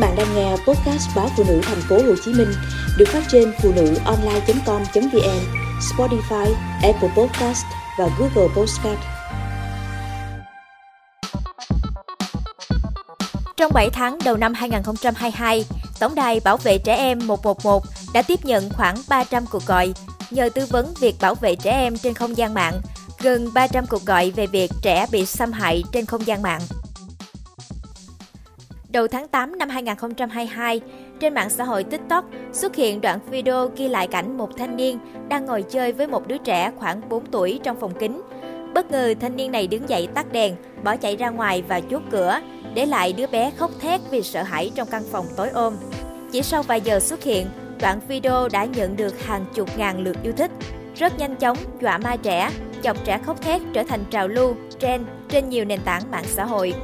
bạn đang nghe podcast báo phụ nữ thành phố Hồ Chí Minh được phát trên phụ nữ online.com.vn, Spotify, Apple Podcast và Google Podcast. Trong 7 tháng đầu năm 2022, Tổng đài Bảo vệ trẻ em 111 đã tiếp nhận khoảng 300 cuộc gọi nhờ tư vấn việc bảo vệ trẻ em trên không gian mạng, gần 300 cuộc gọi về việc trẻ bị xâm hại trên không gian mạng. Đầu tháng 8 năm 2022, trên mạng xã hội TikTok xuất hiện đoạn video ghi lại cảnh một thanh niên đang ngồi chơi với một đứa trẻ khoảng 4 tuổi trong phòng kính. Bất ngờ thanh niên này đứng dậy tắt đèn, bỏ chạy ra ngoài và chốt cửa, để lại đứa bé khóc thét vì sợ hãi trong căn phòng tối ôm. Chỉ sau vài giờ xuất hiện, đoạn video đã nhận được hàng chục ngàn lượt yêu thích. Rất nhanh chóng, dọa ma trẻ, chọc trẻ khóc thét trở thành trào lưu, trend trên nhiều nền tảng mạng xã hội.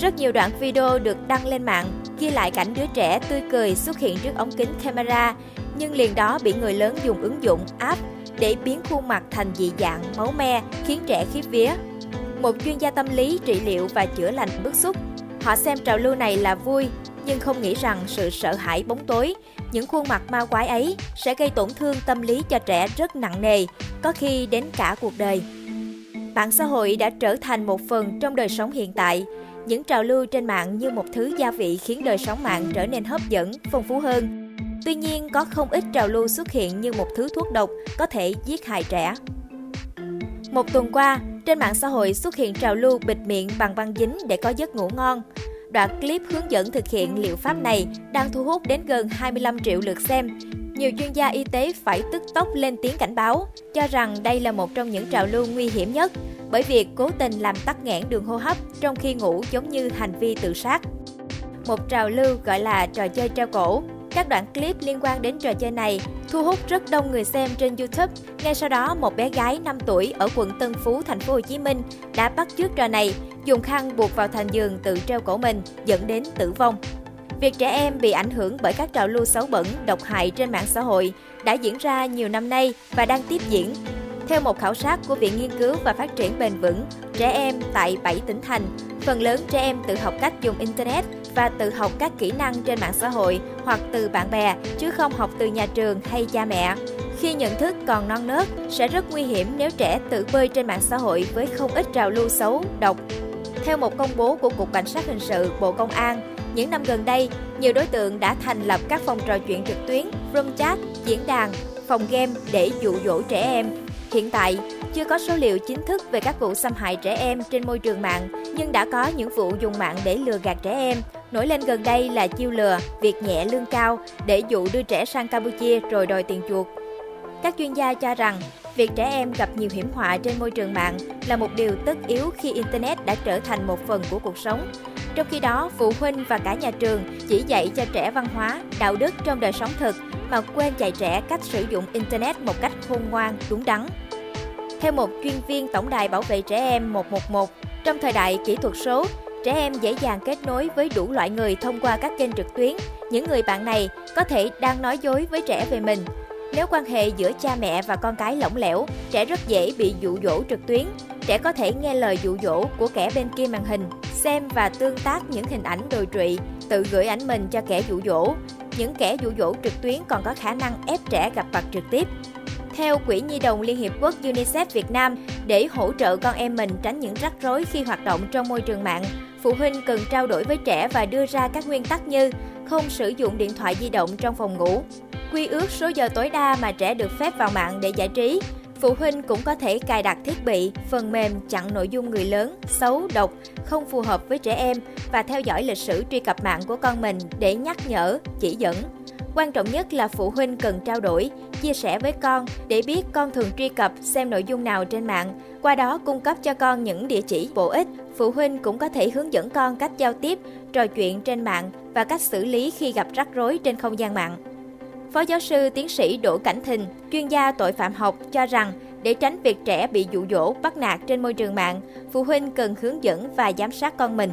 Rất nhiều đoạn video được đăng lên mạng ghi lại cảnh đứa trẻ tươi cười xuất hiện trước ống kính camera, nhưng liền đó bị người lớn dùng ứng dụng app để biến khuôn mặt thành dị dạng, máu me, khiến trẻ khiếp vía. Một chuyên gia tâm lý trị liệu và chữa lành bức xúc. Họ xem trào lưu này là vui, nhưng không nghĩ rằng sự sợ hãi bóng tối, những khuôn mặt ma quái ấy sẽ gây tổn thương tâm lý cho trẻ rất nặng nề, có khi đến cả cuộc đời. Mạng xã hội đã trở thành một phần trong đời sống hiện tại, những trào lưu trên mạng như một thứ gia vị khiến đời sống mạng trở nên hấp dẫn, phong phú hơn. Tuy nhiên, có không ít trào lưu xuất hiện như một thứ thuốc độc có thể giết hại trẻ. Một tuần qua, trên mạng xã hội xuất hiện trào lưu bịt miệng bằng băng dính để có giấc ngủ ngon. Đoạn clip hướng dẫn thực hiện liệu pháp này đang thu hút đến gần 25 triệu lượt xem. Nhiều chuyên gia y tế phải tức tốc lên tiếng cảnh báo, cho rằng đây là một trong những trào lưu nguy hiểm nhất bởi việc cố tình làm tắc nghẽn đường hô hấp trong khi ngủ giống như hành vi tự sát. Một trào lưu gọi là trò chơi treo cổ. Các đoạn clip liên quan đến trò chơi này thu hút rất đông người xem trên YouTube. Ngay sau đó, một bé gái 5 tuổi ở quận Tân Phú, thành phố Hồ Chí Minh đã bắt chước trò này, dùng khăn buộc vào thành giường tự treo cổ mình, dẫn đến tử vong. Việc trẻ em bị ảnh hưởng bởi các trào lưu xấu bẩn, độc hại trên mạng xã hội đã diễn ra nhiều năm nay và đang tiếp diễn theo một khảo sát của Viện Nghiên cứu và Phát triển Bền vững, trẻ em tại 7 tỉnh thành, phần lớn trẻ em tự học cách dùng Internet và tự học các kỹ năng trên mạng xã hội hoặc từ bạn bè, chứ không học từ nhà trường hay cha mẹ. Khi nhận thức còn non nớt, sẽ rất nguy hiểm nếu trẻ tự bơi trên mạng xã hội với không ít trào lưu xấu, độc. Theo một công bố của Cục Cảnh sát Hình sự Bộ Công an, những năm gần đây, nhiều đối tượng đã thành lập các phòng trò chuyện trực tuyến, room chat, diễn đàn, phòng game để dụ dỗ trẻ em Hiện tại, chưa có số liệu chính thức về các vụ xâm hại trẻ em trên môi trường mạng, nhưng đã có những vụ dùng mạng để lừa gạt trẻ em. Nổi lên gần đây là chiêu lừa, việc nhẹ lương cao để dụ đưa trẻ sang Campuchia rồi đòi tiền chuộc. Các chuyên gia cho rằng, việc trẻ em gặp nhiều hiểm họa trên môi trường mạng là một điều tất yếu khi Internet đã trở thành một phần của cuộc sống. Trong khi đó, phụ huynh và cả nhà trường chỉ dạy cho trẻ văn hóa, đạo đức trong đời sống thực mà quên dạy trẻ cách sử dụng Internet một cách khôn ngoan, đúng đắn. Theo một chuyên viên Tổng đài Bảo vệ trẻ em 111, trong thời đại kỹ thuật số, trẻ em dễ dàng kết nối với đủ loại người thông qua các kênh trực tuyến. Những người bạn này có thể đang nói dối với trẻ về mình. Nếu quan hệ giữa cha mẹ và con cái lỏng lẻo, trẻ rất dễ bị dụ dỗ trực tuyến. Trẻ có thể nghe lời dụ dỗ của kẻ bên kia màn hình, xem và tương tác những hình ảnh đồi trụy, tự gửi ảnh mình cho kẻ dụ dỗ. Những kẻ dụ dỗ trực tuyến còn có khả năng ép trẻ gặp mặt trực tiếp. Theo Quỹ Nhi đồng Liên Hiệp Quốc UNICEF Việt Nam, để hỗ trợ con em mình tránh những rắc rối khi hoạt động trong môi trường mạng, phụ huynh cần trao đổi với trẻ và đưa ra các nguyên tắc như không sử dụng điện thoại di động trong phòng ngủ, quy ước số giờ tối đa mà trẻ được phép vào mạng để giải trí. Phụ huynh cũng có thể cài đặt thiết bị, phần mềm chặn nội dung người lớn, xấu, độc, không phù hợp với trẻ em và theo dõi lịch sử truy cập mạng của con mình để nhắc nhở, chỉ dẫn. Quan trọng nhất là phụ huynh cần trao đổi, chia sẻ với con để biết con thường truy cập xem nội dung nào trên mạng, qua đó cung cấp cho con những địa chỉ bổ ích. Phụ huynh cũng có thể hướng dẫn con cách giao tiếp, trò chuyện trên mạng và cách xử lý khi gặp rắc rối trên không gian mạng. Phó giáo sư tiến sĩ Đỗ Cảnh Thình, chuyên gia tội phạm học cho rằng để tránh việc trẻ bị dụ dỗ, bắt nạt trên môi trường mạng, phụ huynh cần hướng dẫn và giám sát con mình.